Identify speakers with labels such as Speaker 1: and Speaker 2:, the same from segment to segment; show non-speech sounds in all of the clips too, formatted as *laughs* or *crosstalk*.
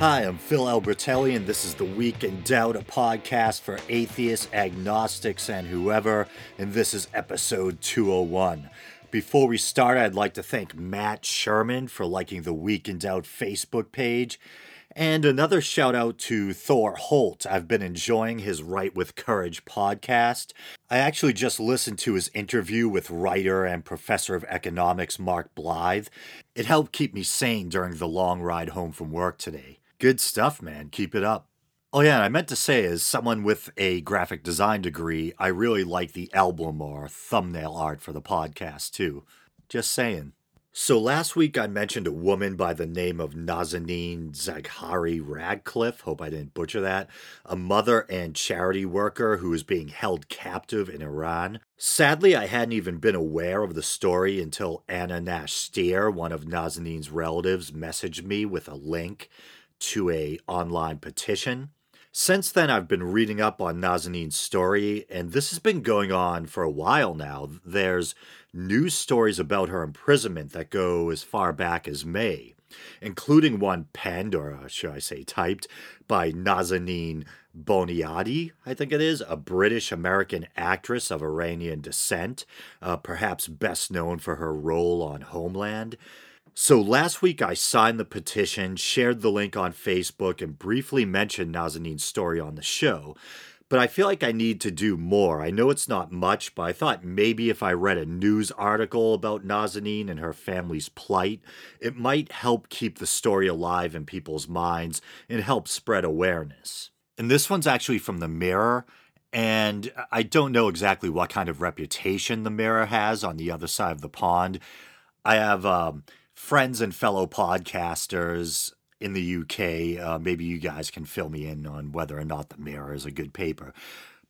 Speaker 1: Hi, I'm Phil Albertelli, and this is the Week in Doubt, a podcast for atheists, agnostics, and whoever. And this is episode 201. Before we start, I'd like to thank Matt Sherman for liking the Week in Doubt Facebook page. And another shout out to Thor Holt. I've been enjoying his Write with Courage podcast. I actually just listened to his interview with writer and professor of economics Mark Blyth. It helped keep me sane during the long ride home from work today. Good stuff, man. Keep it up. Oh, yeah, I meant to say, as someone with a graphic design degree, I really like the album or thumbnail art for the podcast, too. Just saying. So, last week I mentioned a woman by the name of Nazanin Zaghari Ratcliffe, hope I didn't butcher that, a mother and charity worker who is being held captive in Iran. Sadly, I hadn't even been aware of the story until Anna Nash Steer, one of Nazanin's relatives, messaged me with a link to a online petition. Since then, I've been reading up on Nazanin's story, and this has been going on for a while now. There's news stories about her imprisonment that go as far back as May, including one penned, or uh, should I say typed, by Nazanin Boniadi, I think it is, a British American actress of Iranian descent, uh, perhaps best known for her role on Homeland. So last week I signed the petition, shared the link on Facebook, and briefly mentioned Nazanin's story on the show. But I feel like I need to do more. I know it's not much, but I thought maybe if I read a news article about Nazanin and her family's plight, it might help keep the story alive in people's minds and help spread awareness. And this one's actually from the Mirror, and I don't know exactly what kind of reputation the Mirror has on the other side of the pond. I have um, friends and fellow podcasters in the UK. Uh, maybe you guys can fill me in on whether or not the Mirror is a good paper.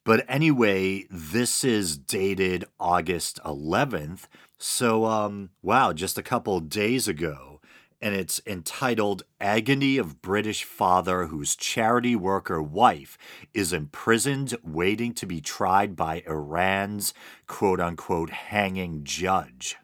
Speaker 1: But anyway, this is dated August 11th. So, um, wow, just a couple days ago. And it's entitled Agony of British Father Whose Charity Worker Wife is Imprisoned Waiting to be Tried by Iran's quote unquote hanging judge.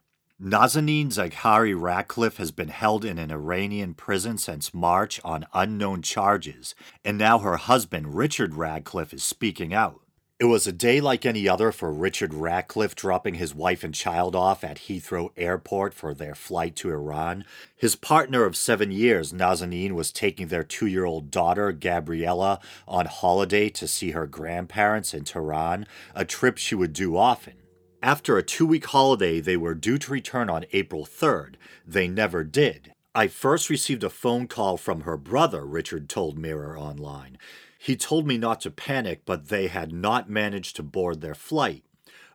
Speaker 1: Nazanin Zaghari Ratcliffe has been held in an Iranian prison since March on unknown charges, and now her husband, Richard Ratcliffe, is speaking out. It was a day like any other for Richard Ratcliffe dropping his wife and child off at Heathrow Airport for their flight to Iran. His partner of seven years, Nazanin, was taking their two year old daughter, Gabriella, on holiday to see her grandparents in Tehran, a trip she would do often. After a two week holiday, they were due to return on April 3rd. They never did. I first received a phone call from her brother, Richard told Mirror Online. He told me not to panic, but they had not managed to board their flight.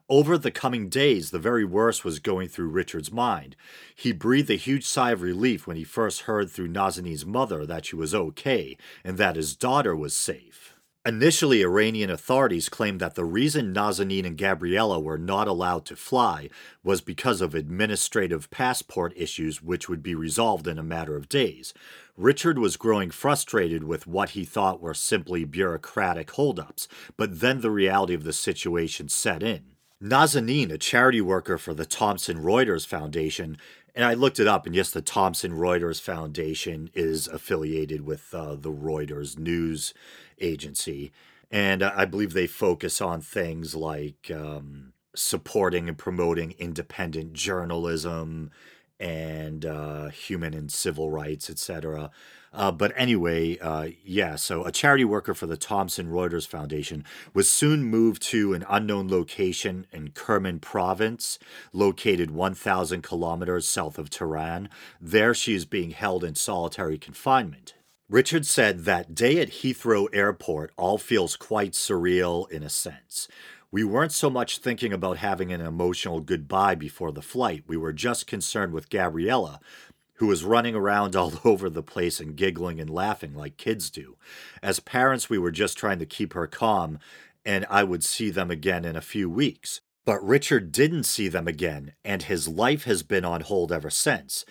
Speaker 1: Over the coming days, the very worst was going through Richard's mind. He breathed a huge sigh of relief when he first heard through Nazanin's mother that she was okay and that his daughter was safe. Initially, Iranian authorities claimed that the reason Nazanin and Gabriella were not allowed to fly was because of administrative passport issues, which would be resolved in a matter of days. Richard was growing frustrated with what he thought were simply bureaucratic holdups, but then the reality of the situation set in. Nazanin, a charity worker for the Thomson Reuters Foundation, and I looked it up, and yes, the Thomson Reuters Foundation is affiliated with uh, the Reuters news agency. And I believe they focus on things like um, supporting and promoting independent journalism and uh, human and civil rights, etc. Uh, but anyway, uh, yeah, so a charity worker for the Thomson Reuters Foundation was soon moved to an unknown location in Kerman province, located 1,000 kilometers south of Tehran. There she is being held in solitary confinement. Richard said that day at Heathrow Airport all feels quite surreal in a sense. We weren't so much thinking about having an emotional goodbye before the flight. We were just concerned with Gabriella, who was running around *laughs* all over the place and giggling and laughing like kids do. As parents, we were just trying to keep her calm, and I would see them again in a few weeks. But Richard didn't see them again, and his life has been on hold ever since.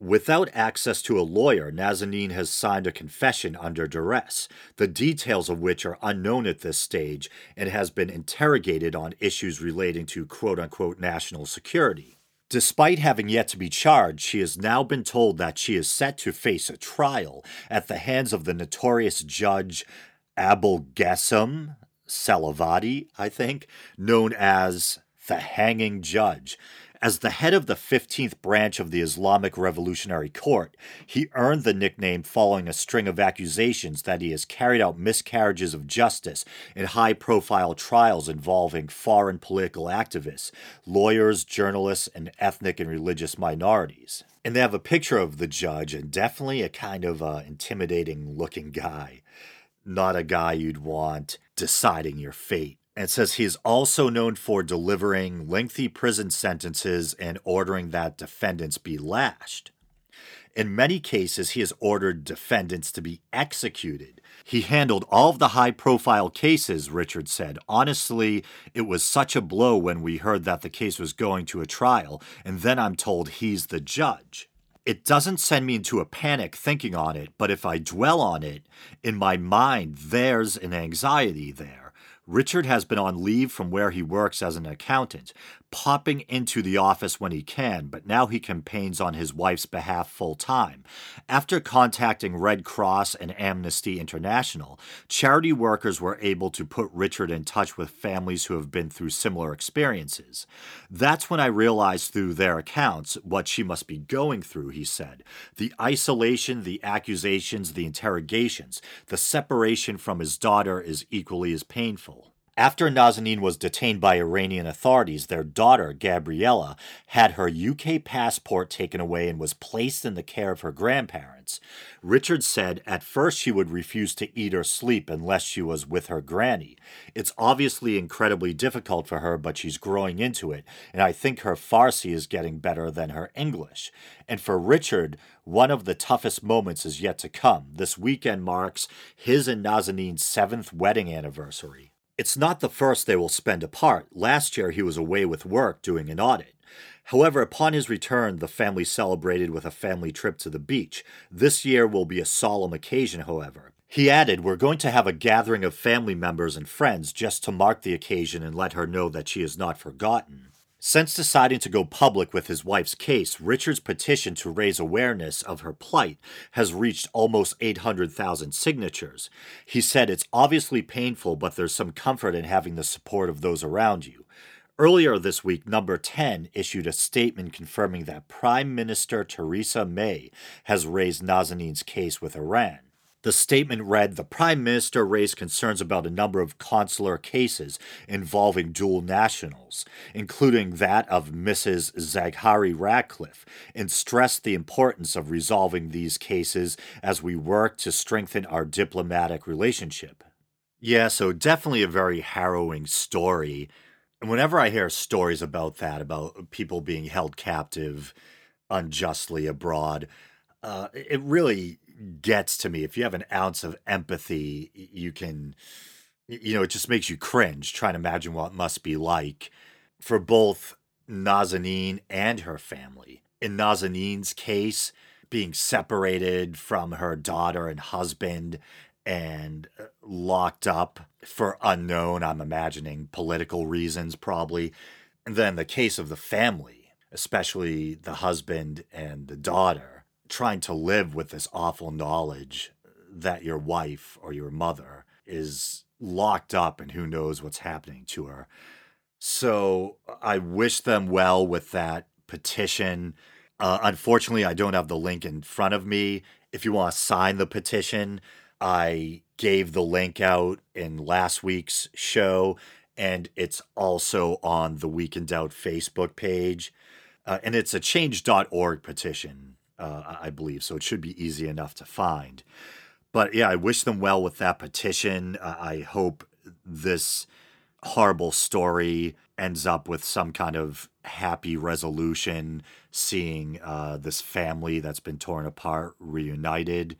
Speaker 1: Without access to a lawyer, Nazanin has signed a confession under duress, the details of which are unknown at this stage, and has been interrogated on issues relating to quote unquote national security. Despite having yet to be charged, she has now been told that she is set to face a trial at the hands of the notorious judge Abolghasem Salavati, I think, known as the Hanging Judge. As the head of the 15th branch of the Islamic Revolutionary Court, he earned the nickname following a string of accusations that he has carried out miscarriages of justice in high profile trials involving foreign political activists, lawyers, journalists, and ethnic and religious minorities. And they have a picture of the judge, and definitely a kind of uh, intimidating looking guy. Not a guy you'd want deciding your fate and says he is also known for delivering lengthy prison sentences and ordering that defendants be lashed. In many cases, he has ordered defendants to be executed. He handled all of the high profile cases, Richard said. Honestly, it was such a blow when we heard that the case was going to a trial, and then I'm told he's the judge. It doesn't send me into a panic thinking on it, but if I dwell on it, in my mind, there's an anxiety there. Richard has been on leave from where he works as an accountant, popping into the office when he can, but now he campaigns on his wife's behalf full time. After contacting Red Cross and Amnesty International, charity workers were able to put Richard in touch with families who have been through similar experiences. That's when I realized through their accounts what she must be going through, he said. The isolation, the accusations, the interrogations, the separation from his daughter is equally as painful. After Nazanin was detained by Iranian authorities, their daughter, Gabriella, had her UK passport taken away and was placed in the care of her grandparents. Richard said at first she would refuse to eat or sleep unless she was with her granny. It's obviously incredibly difficult for her, but she's growing into it, and I think her Farsi is getting better than her English. And for Richard, one of the toughest moments is yet to come. This weekend marks his and Nazanin's seventh wedding anniversary. It's not the first they will spend apart. Last year, he was away with work doing an audit. However, upon his return, the family celebrated with a family trip to the beach. This year will be a solemn occasion, however. He added, We're going to have a gathering of family members and friends just to mark the occasion and let her know that she is not forgotten. Since deciding to go public with his wife's case, Richard's petition to raise awareness of her plight has reached almost 800,000 signatures. He said it's obviously painful, but there's some comfort in having the support of those around you. Earlier this week, Number 10 issued a statement confirming that Prime Minister Theresa May has raised Nazanin's case with Iran. The statement read The Prime Minister raised concerns about a number of consular cases involving dual nationals, including that of Mrs. Zaghari Ratcliffe, and stressed the importance of resolving these cases as we work to strengthen our diplomatic relationship. Yeah, so definitely a very harrowing story. And whenever I hear stories about that, about people being held captive unjustly abroad, uh, it really gets to me. If you have an ounce of empathy, you can, you know, it just makes you cringe trying to imagine what it must be like for both Nazanin and her family. In Nazanin's case, being separated from her daughter and husband and uh, locked up for unknown, I'm imagining political reasons, probably. And then the case of the family, especially the husband and the daughter trying to live with this awful knowledge that your wife or your mother is locked up and who knows what's happening to her. So I wish them well with that petition. Uh, unfortunately, I don't have the link in front of me. If you want to sign the petition, I gave the link out in last week's show, and it's also on the Week in Doubt Facebook page. Uh, and it's a change.org petition uh, I believe. So it should be easy enough to find. But yeah, I wish them well with that petition. Uh, I hope this horrible story ends up with some kind of happy resolution, seeing uh, this family that's been torn apart reunited.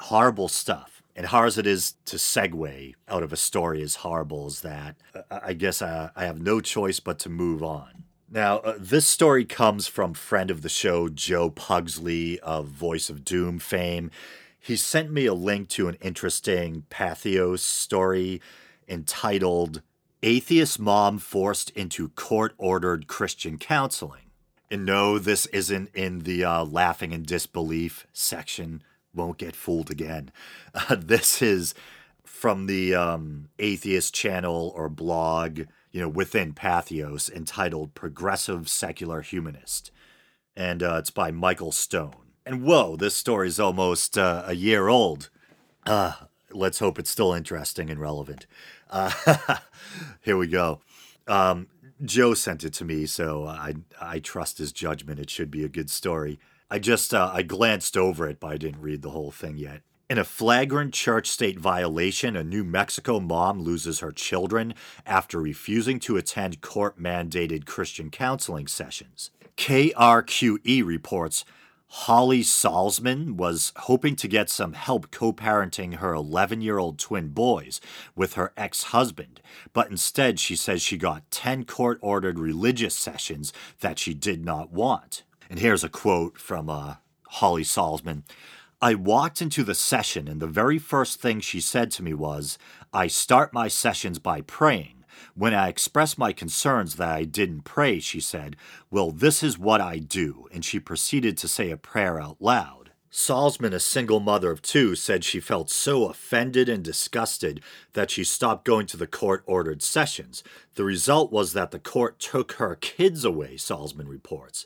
Speaker 1: Horrible stuff. And hard as it is to segue out of a story as horrible as that, uh, I guess I, I have no choice but to move on. Now, uh, this story comes from friend of the show, Joe Pugsley of Voice of Doom fame. He sent me a link to an interesting Patheos story entitled Atheist Mom Forced into Court Ordered Christian Counseling. And no, this isn't in the uh, laughing and disbelief section. Won't get fooled again. Uh, *laughs* this is from the um, atheist channel or blog, you know, within Patheos entitled "Progressive Secular Humanist," and uh, it's by Michael Stone. And whoa, this story's almost uh, a year old. Uh, let's hope it's still interesting and relevant. Uh, *laughs* here we go. Um, Joe sent it to me, so I I trust his judgment. It should be a good story. I just uh, I glanced over it, but I didn't read the whole thing yet. In a flagrant church state violation, a New Mexico mom loses her children after refusing to attend court mandated Christian counseling sessions. KRQE reports Holly Salzman was hoping to get some help co parenting her 11 year old twin boys with her ex husband, but instead she says she got 10 court ordered religious sessions that she did not want. And here's a quote from uh, Holly Salzman. I walked into the session, and the very first thing she said to me was, I start my sessions by praying. When I expressed my concerns that I didn't pray, she said, Well, this is what I do. And she proceeded to say a prayer out loud. Salzman, a single mother of two, said she felt so offended and disgusted that she stopped going to the court ordered sessions. The result was that the court took her kids away, Salzman reports.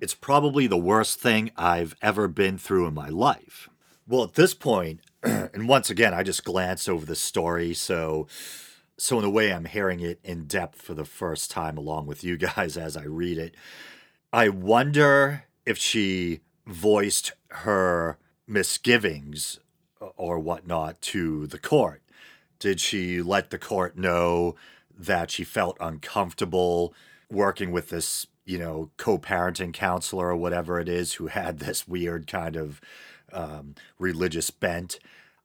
Speaker 1: It's probably the worst thing I've ever been through in my life. Well, at this point, *clears throat* and once again, I just glanced over the story, so so in a way i'm hearing it in depth for the first time along with you *laughs* guys as i read it i wonder if she voiced her misgivings or whatnot to the court did she let the court know that she felt uncomfortable working with this you know co-parenting counselor or whatever it is who had *laughs* this weird kind of um, religious bent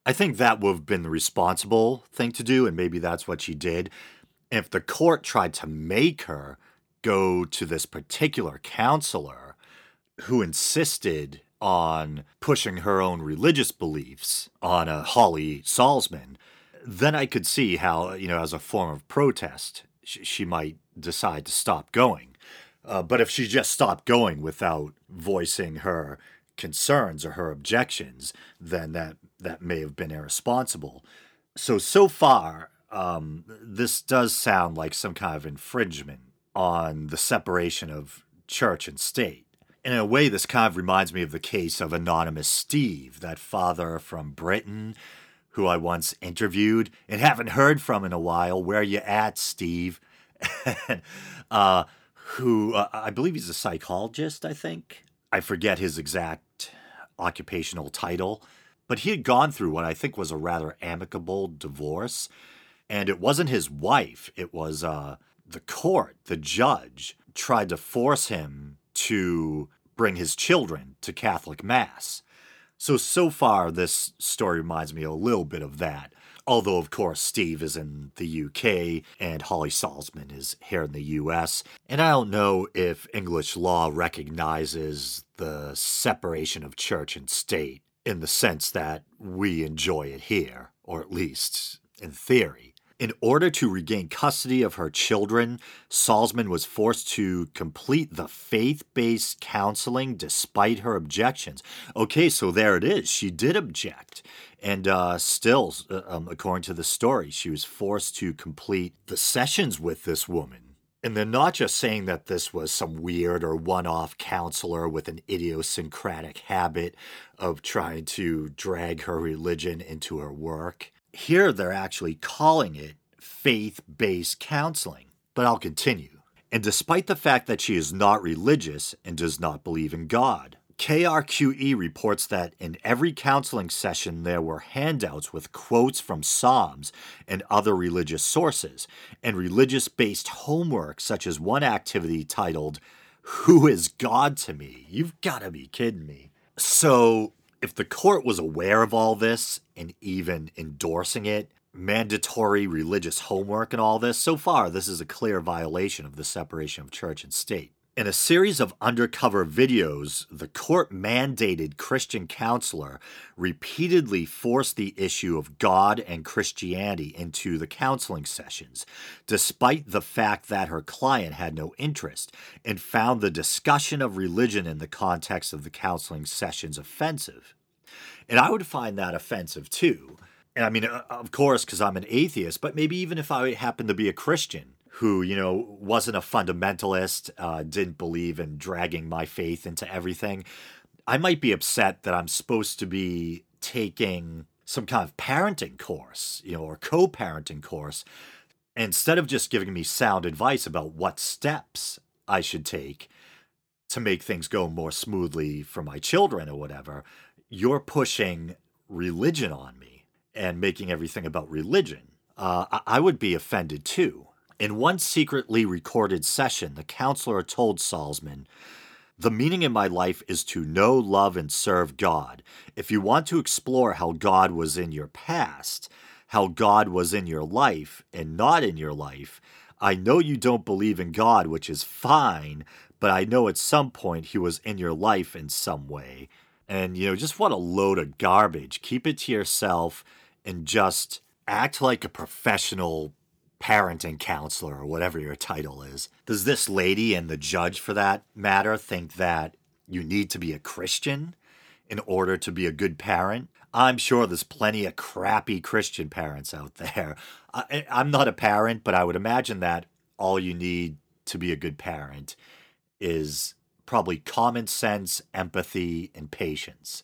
Speaker 1: I think that would have been the responsible thing to do, and maybe that's what she did. If the court tried to make her go to this particular counselor who insisted on pushing her own religious beliefs on a Holly Salzman, then I could see how, you know, as a form of protest, she might decide to stop going. Uh, but if she just stopped going without voicing her concerns or her objections, then that that may have been irresponsible. So so far, um, this does sound like some kind of infringement on the separation of church and state. In a way, this kind of reminds me of the case of Anonymous Steve, that father from Britain who I once interviewed and haven't heard from in a while. Where are you at, Steve? *laughs* uh, who uh, I believe he's a psychologist, I think. I forget his exact occupational title, but he had gone through what I think was a rather amicable divorce. And it wasn't his wife, it was uh, the court, the judge, tried to force him to bring his children to Catholic Mass. So, so far, this story reminds me a little bit of that. Although, of course, Steve is in the UK and Holly Salzman is here in the US. And I don't know if English law recognizes the separation of church and state in the sense that we enjoy it here, or at least in theory. In order to regain custody of her children, Salzman was forced to complete the faith based counseling despite her objections. Okay, so there it is. She did object. And uh, still, uh, um, according to the story, she was forced to complete the sessions with this woman. And they're not just saying that this was some weird or one off counselor with an idiosyncratic habit of trying to drag her religion into her work. Here they're actually calling it faith based counseling. But I'll continue. And despite the fact that she is not religious and does not believe in God, KRQE reports that in every counseling session there were handouts with quotes from Psalms and other religious sources, and religious based homework, such as one activity titled, Who is God to Me? You've got to be kidding me. So, if the court was aware of all this and even endorsing it, mandatory religious homework and all this, so far this is a clear violation of the separation of church and state. In a series of undercover videos, the court mandated Christian counselor repeatedly forced the issue of God and Christianity into the counseling sessions, despite the fact that her client had no interest and found the discussion of religion in the context of the counseling sessions offensive. And I would find that offensive too. And I mean, of course, because I'm an atheist, but maybe even if I happen to be a Christian who, you know, wasn't a fundamentalist, uh, didn't believe in dragging my faith into everything, I might be upset that I'm supposed to be taking some kind of parenting course, you know, or co parenting course, instead of just giving me sound advice about what steps I should take to make things go more smoothly for my children or whatever, you're pushing religion on me and making everything about religion. Uh, I would be offended too. In one secretly recorded session, the counselor told Salzman, The meaning in my life is to know, love, and serve God. If you want to explore how God was in your past, how God was in your life and not in your life, I know you don't believe in God, which is fine, but I know at some point he was in your life in some way. And, you know, just what a load of garbage. Keep it to yourself and just act like a professional parenting counselor or whatever your title is. Does this lady and the judge, for that matter, think that you need to be a Christian in order to be a good parent? I'm sure there's plenty of crappy Christian parents out there. *laughs* I, am not a parent, but I would imagine that all you need to be a good parent is probably common sense, empathy, and patience.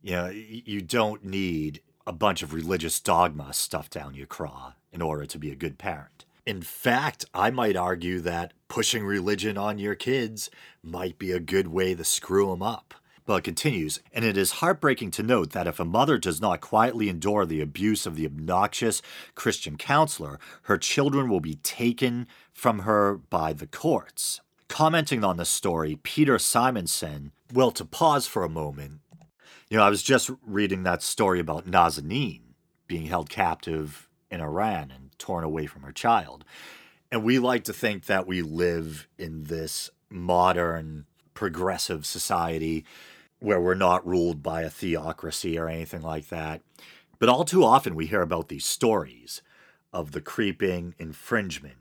Speaker 1: You know, you don't need a bunch of religious dogma stuffed down your craw in order to be a good parent. In fact, I might argue that pushing religion on your kids might be a good way to screw them up. But continues, and it is heartbreaking to note that if a mother does not quietly endure the abuse of the obnoxious Christian counselor, her children will be taken from her by the courts. Commenting on this story, Peter Simonson, well, to pause for a moment, you know, I was just reading that story about Nazanin being held captive in Iran and torn away from her child. And we like to think that we live in this modern, progressive society where we're not ruled by a theocracy or anything like that. But all too often we hear about these stories of the creeping infringement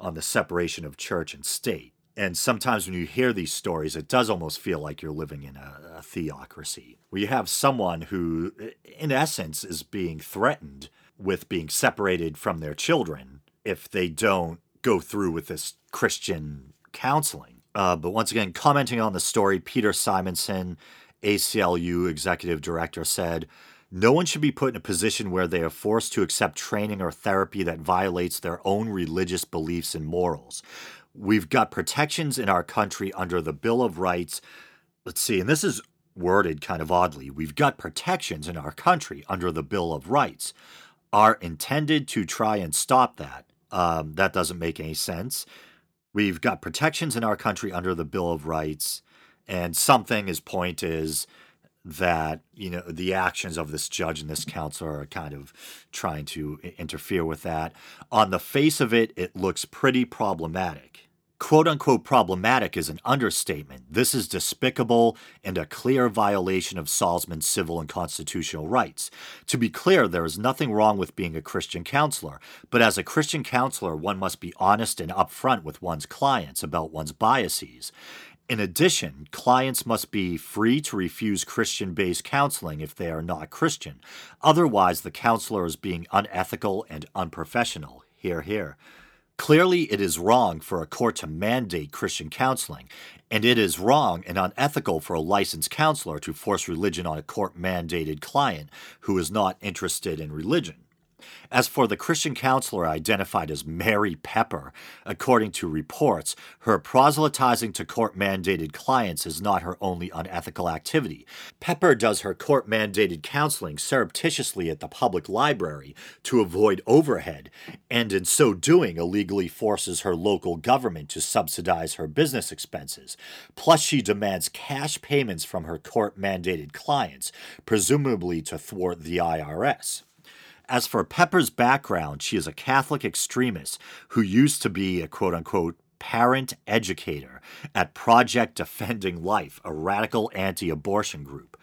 Speaker 1: on the separation of church and state. And sometimes when you hear these stories, it does almost feel like you're living in a, a theocracy, where you have someone who, in essence, is being threatened with being separated from their children if they don't go through with this Christian counseling. Uh, but once again, commenting on the story, Peter Simonson, ACLU executive director, said, no one should be put in a position where they are forced to accept training or therapy that violates their own religious beliefs and morals. We've got protections in our country under the Bill of Rights. Let's see, and this is worded kind of oddly. We've got protections in our country under the Bill of Rights are intended to try and stop that. Um, that doesn't make any sense. We've got protections in our country under the Bill of Rights, and something his point is that you know the actions of this judge and this counselor are kind of trying to interfere with that. On the face of it, it looks pretty problematic quote unquote problematic is an understatement. This is despicable and a clear violation of Salzman's civil and constitutional rights. To be clear, there is nothing wrong with being a Christian counselor, but as a Christian counselor, one must be honest and upfront with one's clients about one's biases. In addition, clients must be free to refuse Christian based counseling if they are not Christian. Otherwise, the counselor is being unethical and unprofessional. Here, here. Clearly, it is wrong for a court to mandate Christian counseling, and it is wrong and unethical for a licensed counselor to force religion on a court mandated client who is not interested in religion. As for the Christian counselor identified as Mary Pepper, according to reports, her proselytizing to court mandated clients is not her only unethical activity. Pepper does her court mandated counseling surreptitiously at the public library to avoid overhead, and in so doing, illegally forces her local government to subsidize her business expenses. Plus, she demands cash payments from her court mandated clients, presumably to thwart the IRS. As for Pepper's background, she is a Catholic extremist who used to be a quote unquote parent educator at Project Defending Life, a radical anti abortion group.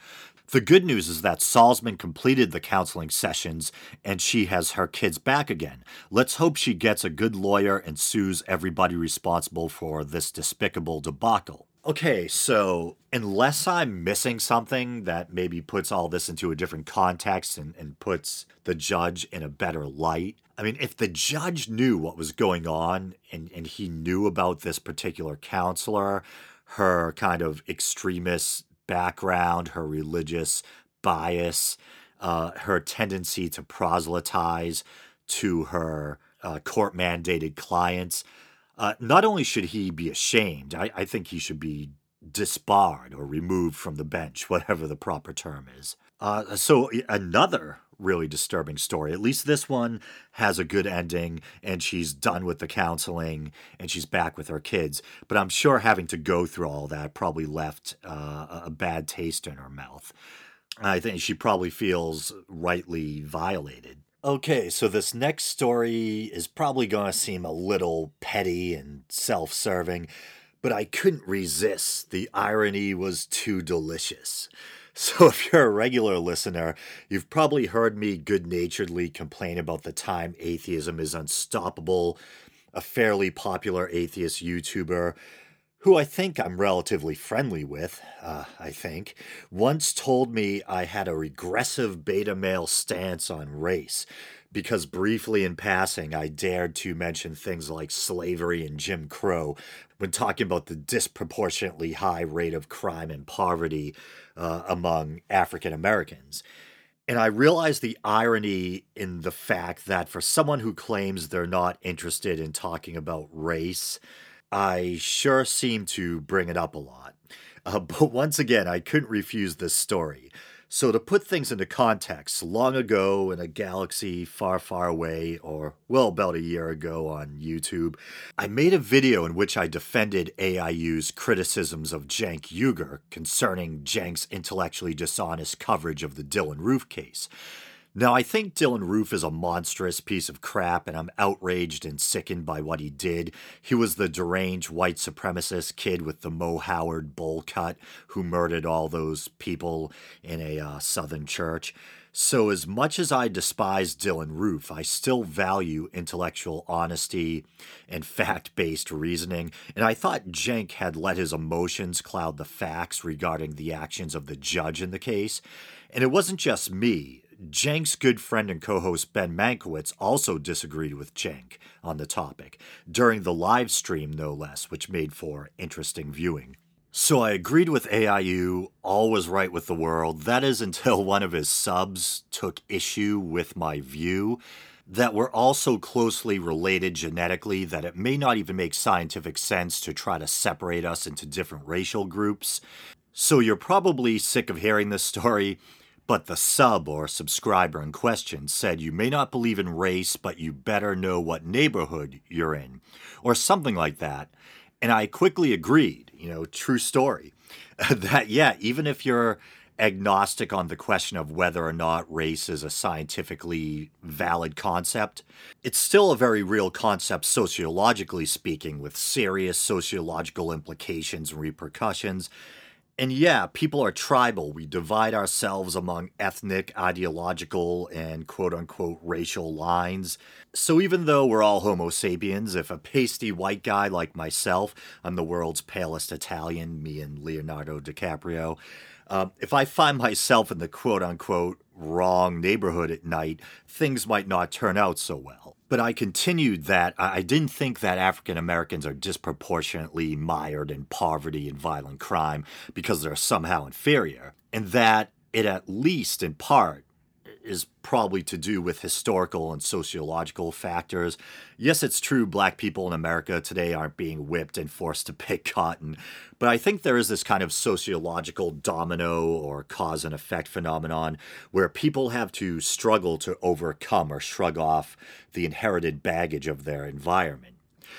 Speaker 1: The good news is that Salzman completed the counseling sessions and she has her kids back again. Let's hope she gets a good lawyer and sues everybody responsible for this despicable debacle. Okay, so unless I'm missing something that maybe puts all this into a different context and, and puts the judge in a better light, I mean, if the judge knew what was going on and, and he knew about this particular counselor, her kind of extremist background, her religious bias, uh, her tendency to proselytize to her uh, court mandated clients. Uh, not only should he be ashamed, I, I think he should be disbarred or removed from the bench, *laughs* whatever the proper term is. Uh, so, another really disturbing story. At least this one has a good ending and she's done with the counseling and she's back with her kids. But I'm sure having to go through all that probably left uh, a bad taste in her mouth. I think she probably feels rightly violated. Okay, so this next story is probably going to seem a little petty and self serving, but I couldn't resist. The irony was too delicious. *laughs* So, if you're a regular listener, you've probably heard me good naturedly complain about the time atheism is unstoppable. A fairly popular atheist YouTuber, who I think I'm relatively friendly with, uh, I think, once told me I had a regressive beta male stance on race because briefly in passing I dared to mention things like slavery and Jim Crow when talking about the disproportionately high rate of crime and poverty uh, among African Americans. And I realize the irony in the fact that for someone who claims they're not interested in talking about race, I sure seem to bring it up a lot. Uh, *laughs* but once again, I couldn't refuse this story. So, to put things into context, long ago in a galaxy far, far away, or well, about a year ago on YouTube, I made a video in which I defended AIU's criticisms of Cenk Uygur concerning Cenk's intellectually dishonest coverage of the Dylann Roof case. Now, I think Dylann Roof is a monstrous piece of crap, and I'm outraged and sickened by what he did. He was the deranged white supremacist kid with the Mo Howard bowl cut who murdered all those people in a uh, southern church. So, as much as I despise Dylann Roof, I still value intellectual honesty and fact based reasoning. And I thought Cenk had let his emotions cloud the facts regarding the actions of the judge in the case. And it wasn't just me. Cenk's good friend and co host Ben Mankiewicz also disagreed with Cenk on the topic, during the live stream, no less, which made for interesting viewing. So I agreed with AIU, all was right with the world. That is until one of his subs took issue with my view that we're all so closely related genetically that it may not even make scientific sense to try to separate us into different racial groups. So you're probably sick of hearing this story. But the sub or subscriber in question said you may not believe in race, but you better know what neighborhood you're in, or something like that. And I quickly agreed, you know, true story, *laughs* that yeah, even if you're agnostic on the question of whether or not race is a scientifically valid concept, it's still a very real concept sociologically speaking, with serious sociological implications and repercussions and yeah, people are tribal. We divide ourselves among ethnic, ideological, and quote unquote racial lines. So even though we're all Homo sapiens, if a pasty white guy like myself, I'm the world's palest Italian, me and Leonardo DiCaprio, uh, if I find myself in the quote unquote wrong neighborhood at night, things might not turn out so well. But I continued that I didn't think that African Americans are disproportionately mired in poverty and violent crime because they're somehow inferior, and that it at least in part is probably to do with historical and sociological factors. Yes, it's true black people in America today aren't being whipped and forced to *laughs* pick cotton, but I think there is this kind of sociological domino or cause and effect phenomenon where people have to struggle to overcome or shrug off the inherited baggage of their environment.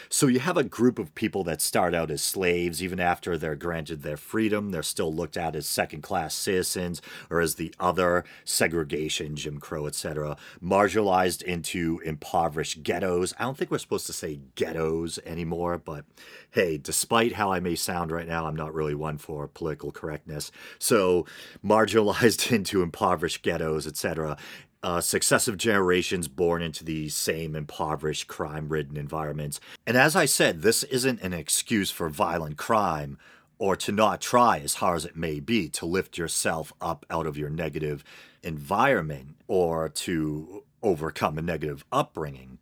Speaker 1: So you have a group of people that start out as slaves, even after they're granted their freedom, they're still looked at as second class citizens or as the other, segregation, Jim Crow, etc., marginalized into impoverished ghettos. I don't think we're supposed to say ghettos anymore, but hey, despite how I may sound right now, I'm not really one for political correctness. So marginalized *laughs* into impoverished ghettos, etc uh, successive generations born into these same impoverished, crime ridden environments. And as I said, this isn't an excuse for violent crime or to not try, as hard as it may be, to lift yourself up out of your negative environment or to overcome a negative upbringing.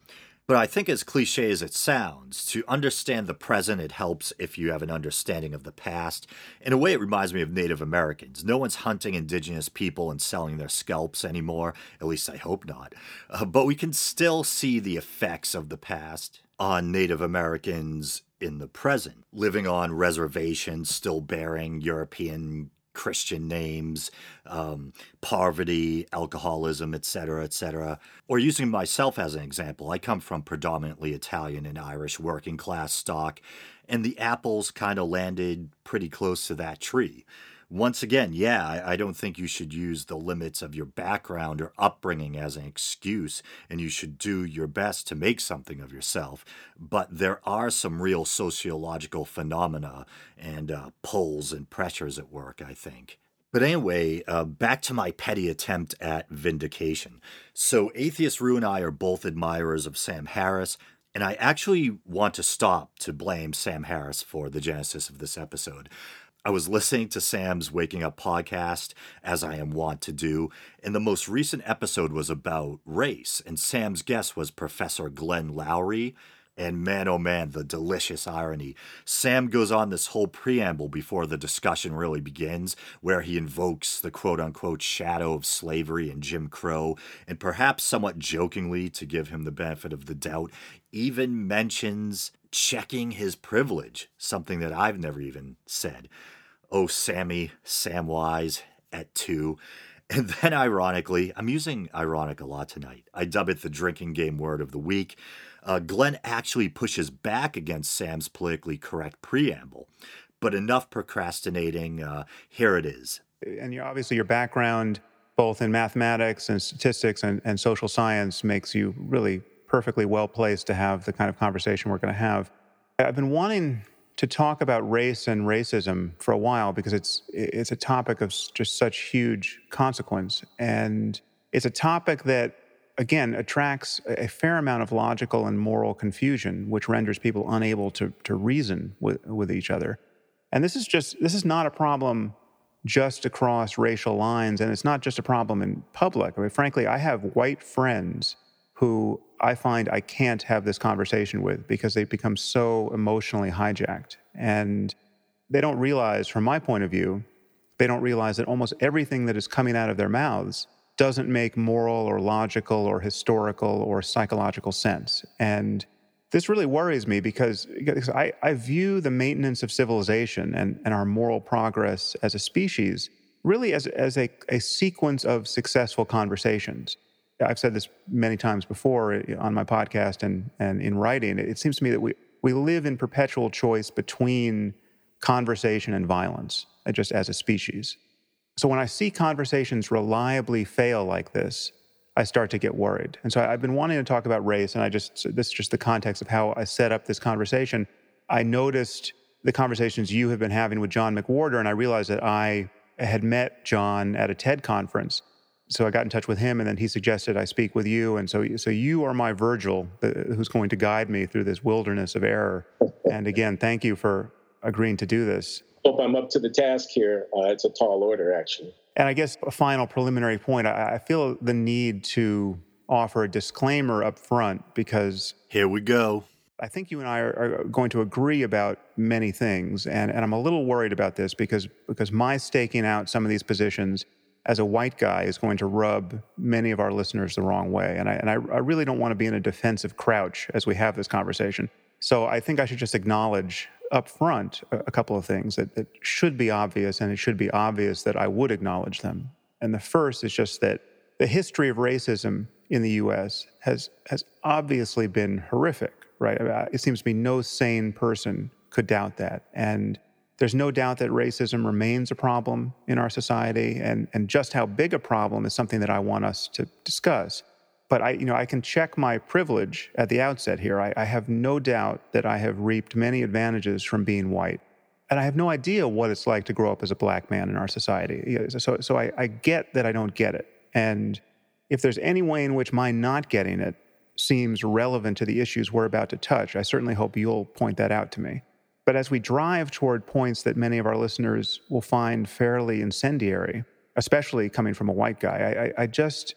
Speaker 1: But I think, as cliche as it sounds, to understand the present, it helps if you have an understanding of the past. In a way, it reminds me of Native Americans. No one's hunting indigenous people and selling their scalps anymore, at least I hope not. Uh, but we can still see the effects of the past on Native Americans in the present, living on reservations, still bearing European Christian names, um, poverty, alcoholism, etc., etc. Or using myself as an example, I come from predominantly Italian and Irish working class stock, and the apples kind of landed pretty close to that tree once again, yeah, I, I, don't think you should use the limits of your background or upbringing as an excuse, and you should do your best to make something of yourself. But there are some real sociological phenomena and uh, pulls and pressures at work, I think. But anyway, uh, back to my petty attempt at vindication. So, Atheist Rue and I are both admirers of Sam Harris, and I actually want to stop to blame Sam Harris for the genesis of this episode. I was listening to Sam's Waking Up podcast, as I am wont to do, and the most recent episode was about race, and Sam's guest was Professor Glenn Loury. And man, oh man, the delicious irony. Sam goes on this whole preamble before the discussion really begins, where he invokes the quote unquote shadow of slavery and Jim Crow, and perhaps somewhat jokingly, to give him the benefit of the doubt, even mentions checking his privilege, something that I've never even said. Oh Sammy, Samwise at two. *laughs* And then, ironically, I'm using ironic a lot tonight. I dub it the drinking game word of the week. Uh, Glenn actually pushes back against Sam's politically correct preamble, but enough procrastinating. Uh, here it is.
Speaker 2: And you obviously, your background, both in mathematics and statistics and, and social science, makes you really perfectly well placed to have the kind of conversation we're going to have. I've been wanting to talk about race and racism for a while because it's it's a topic of just such huge consequence. And it's a topic that again attracts a fair amount of logical and moral confusion which renders people unable to to reason with with each other. And this is just this is not a problem just across racial lines and it's not just a problem in public. I mean frankly i have white friends who I find I can't have this conversation with because they become so emotionally hijacked. And they don't realize, from my point of view, they don't realize that almost everything that is coming out of their mouths doesn't make moral or logical or historical or psychological sense. And this really worries me because, I, I view the maintenance of civilization and, and our moral progress as a species really as, as a, a sequence of successful conversations. I've said this many times before eh, on my podcast and, and in writing. It seems to me that we, we live in perpetual choice between conversation and violence, uh, just as a species. So when I see conversations reliably fail like this, I start to get worried. And so I've been wanting to talk about race, and I just, this is just the context of how I set up this conversation. I noticed the conversations you have been having with John McWhorter, and I realized that I had met John at a TED conference so I got in touch with him, and then he suggested I speak with you. And so, so you are my Virgil, who's going to guide me through this wilderness of error. And again, thank you for agreeing to do this.
Speaker 3: Hope I'm up to the task here. Uh, it's a tall order, actually.
Speaker 2: And I guess a final preliminary point I, I feel the need to offer a disclaimer up front because.
Speaker 1: Here we go.
Speaker 2: I think you and I are, are, going to agree about many things, and, and I'm a little worried about this because because my staking out some of these positions as a white guy is going to rub many of our listeners the wrong way. And I, and I, I really don't want to be in a defensive crouch as we have this conversation. So I think I should just acknowledge up front a, a couple of things that, that should be obvious, and it should be obvious that I would acknowledge them. And the first is just that the history of racism in the US has, has obviously been horrific. right? Uh, it seems to me no sane person could doubt that. And there's no doubt that racism remains a problem in our society, and, and just how big a problem is something that I want us to discuss. But I, you know, I can check my privilege at the outset here. I, I have no doubt that I have reaped many advantages from being white. And I have no idea what it's like to grow up as a black man in our society. So, so I, I get that I don't get it. And if there's any way in which my not getting it seems relevant to the issues we're about to touch, I certainly hope you'll point that out to me. But as we drive toward points that many of our listeners will find fairly incendiary, especially coming from a white guy, I, I just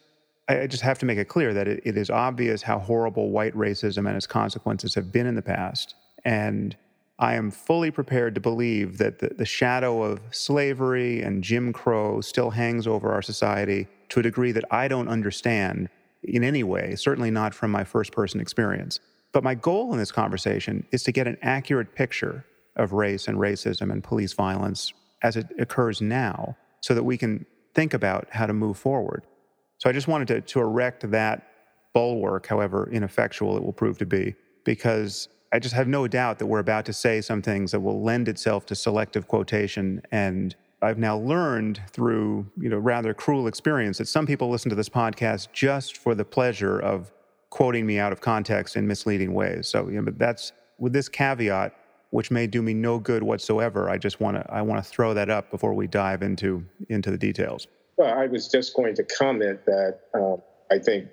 Speaker 2: I just have to make it clear that it, it is obvious how horrible white racism and its consequences have been in the past. And I am fully prepared to believe that the, the shadow of slavery and Jim Crow still hangs over our society to a degree that I don't understand in any way, certainly not from my first person experience. But my goal in this conversation is to get an accurate picture of race and racism and police violence as it occurs now so that we can think about how to move forward. So I just wanted to, to erect that bulwark, however ineffectual it will prove to be, because I just have no doubt that we're about to say some things that will lend itself to selective quotation. And I've now learned through you know rather cruel experience that some people listen to this podcast just for the pleasure of quoting me out of context in misleading ways. So, you know, but that's with this caveat, which may do me no good whatsoever. I just want to I want to throw that up before we dive into into the details.
Speaker 3: Well, I was just going to comment that uh, I think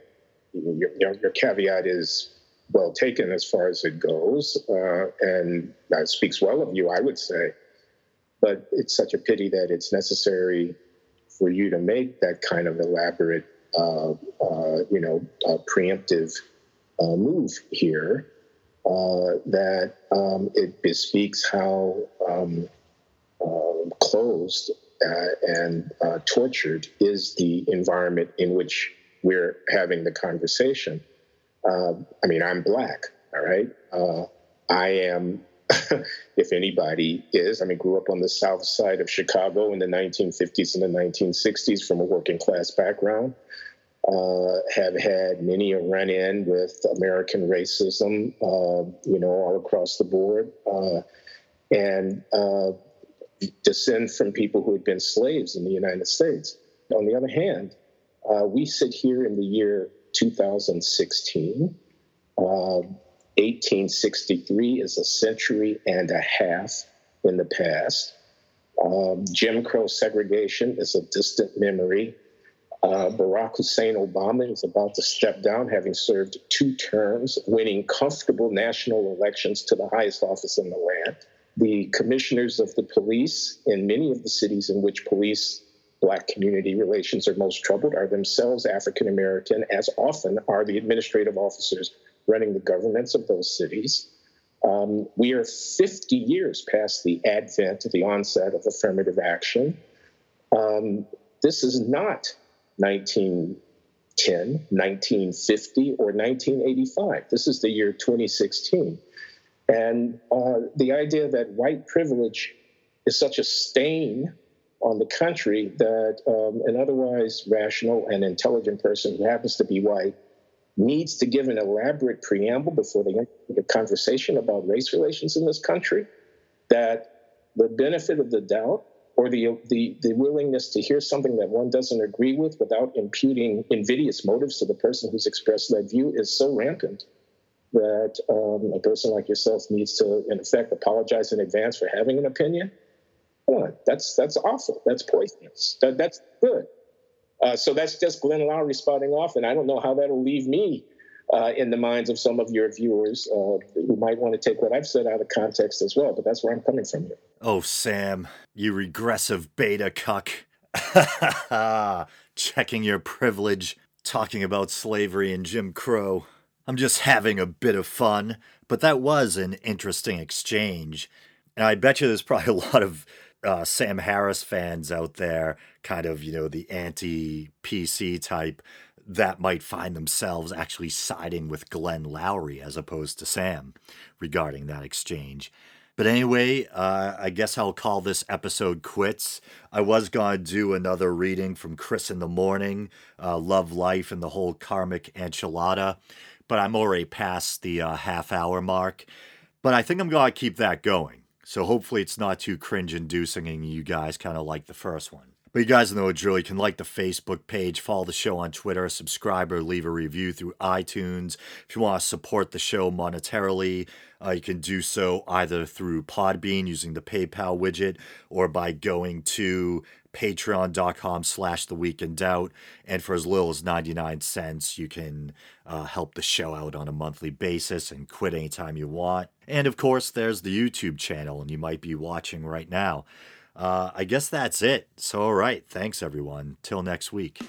Speaker 3: your, your, your, caveat is well taken as far as it goes, uh, and that speaks well of you, I would say. But it's such a pity that it's necessary for you to make that kind of elaborate Uh, uh, you know, preemptive uh, move here uh, that um, it bespeaks how um, closed and tortured is the environment in which we're having the conversation. I mean, I'm black, all right? I am *laughs* if anybody is. I mean, grew up on the south side of Chicago in the 1950s and the 1960s from a working class background uh, have had many a run in with American racism, uh, you know, all across the board, uh, and uh, descend from people who had been slaves in the United States. On the other hand, uh, we sit here in the year 2016. 1863 um, is a century and a half in the past. Um, Jim Crow segregation is a distant memory uh, Barack Hussein Obama is about to step down, having served two terms, winning comfortable national elections to the highest office in the land. The commissioners of the police in many of the cities in which police Black community relations are most troubled are themselves African American, as often are the administrative officers running the governments of those cities. Um, we are 50 years past the advent, the onset of affirmative action. Um, this is not 1910, 1950, or 1985. This is the year 2016. And uh, the idea that white privilege is such a stain on the country that um, an otherwise rational and intelligent person who happens to be white needs to give an elaborate preamble before they enter a conversation about race relations in this country, that the benefit of the doubt or the, the, the willingness to hear something that one doesn't agree with without imputing invidious motives to the person who's expressed that view is so rampant that um, a person like yourself needs to, in effect, apologize in advance for having an opinion. That's that's awful. That's poisonous. That, that's good. Uh, so that's just Glenn Loury spotting off, and I don't know how that'll leave me uh, in the minds of some of your viewers uh, who might want to take what I've said out of context as well. But that's where I'm coming from here.
Speaker 1: Oh, Sam, you regressive beta cuck. *laughs* Checking your privilege, talking about slavery and Jim Crow. I'm just having a bit of fun, but that was an interesting exchange. And I bet you there's probably a lot of uh, Sam Harris fans out there, kind of, you know, the anti PC type, that might find themselves actually siding with Glenn Loury as opposed to Sam regarding that exchange. But anyway, uh, I guess I'll call this episode quits. I was going to do another reading from Chris in the Morning, uh, Love Life, and the whole karmic enchilada. but I'm already past the uh, half hour mark. But I think I'm going to keep that going. So hopefully it's not too cringe inducing and you guys kind of like the first one. But you guys know what drill. You can like the Facebook page, follow the show on Twitter, subscribe or leave a review through iTunes. If you want to support the show monetarily, uh, you can do so either through Podbean using the PayPal widget or by going to patreon.com slash the week in doubt and for as little as 99 cents you can uh, help the show out on a monthly basis and quit anytime you want and of course there's the youtube channel and you might be watching right now uh, I guess that's it. So, all right. Thanks, everyone. Till next week.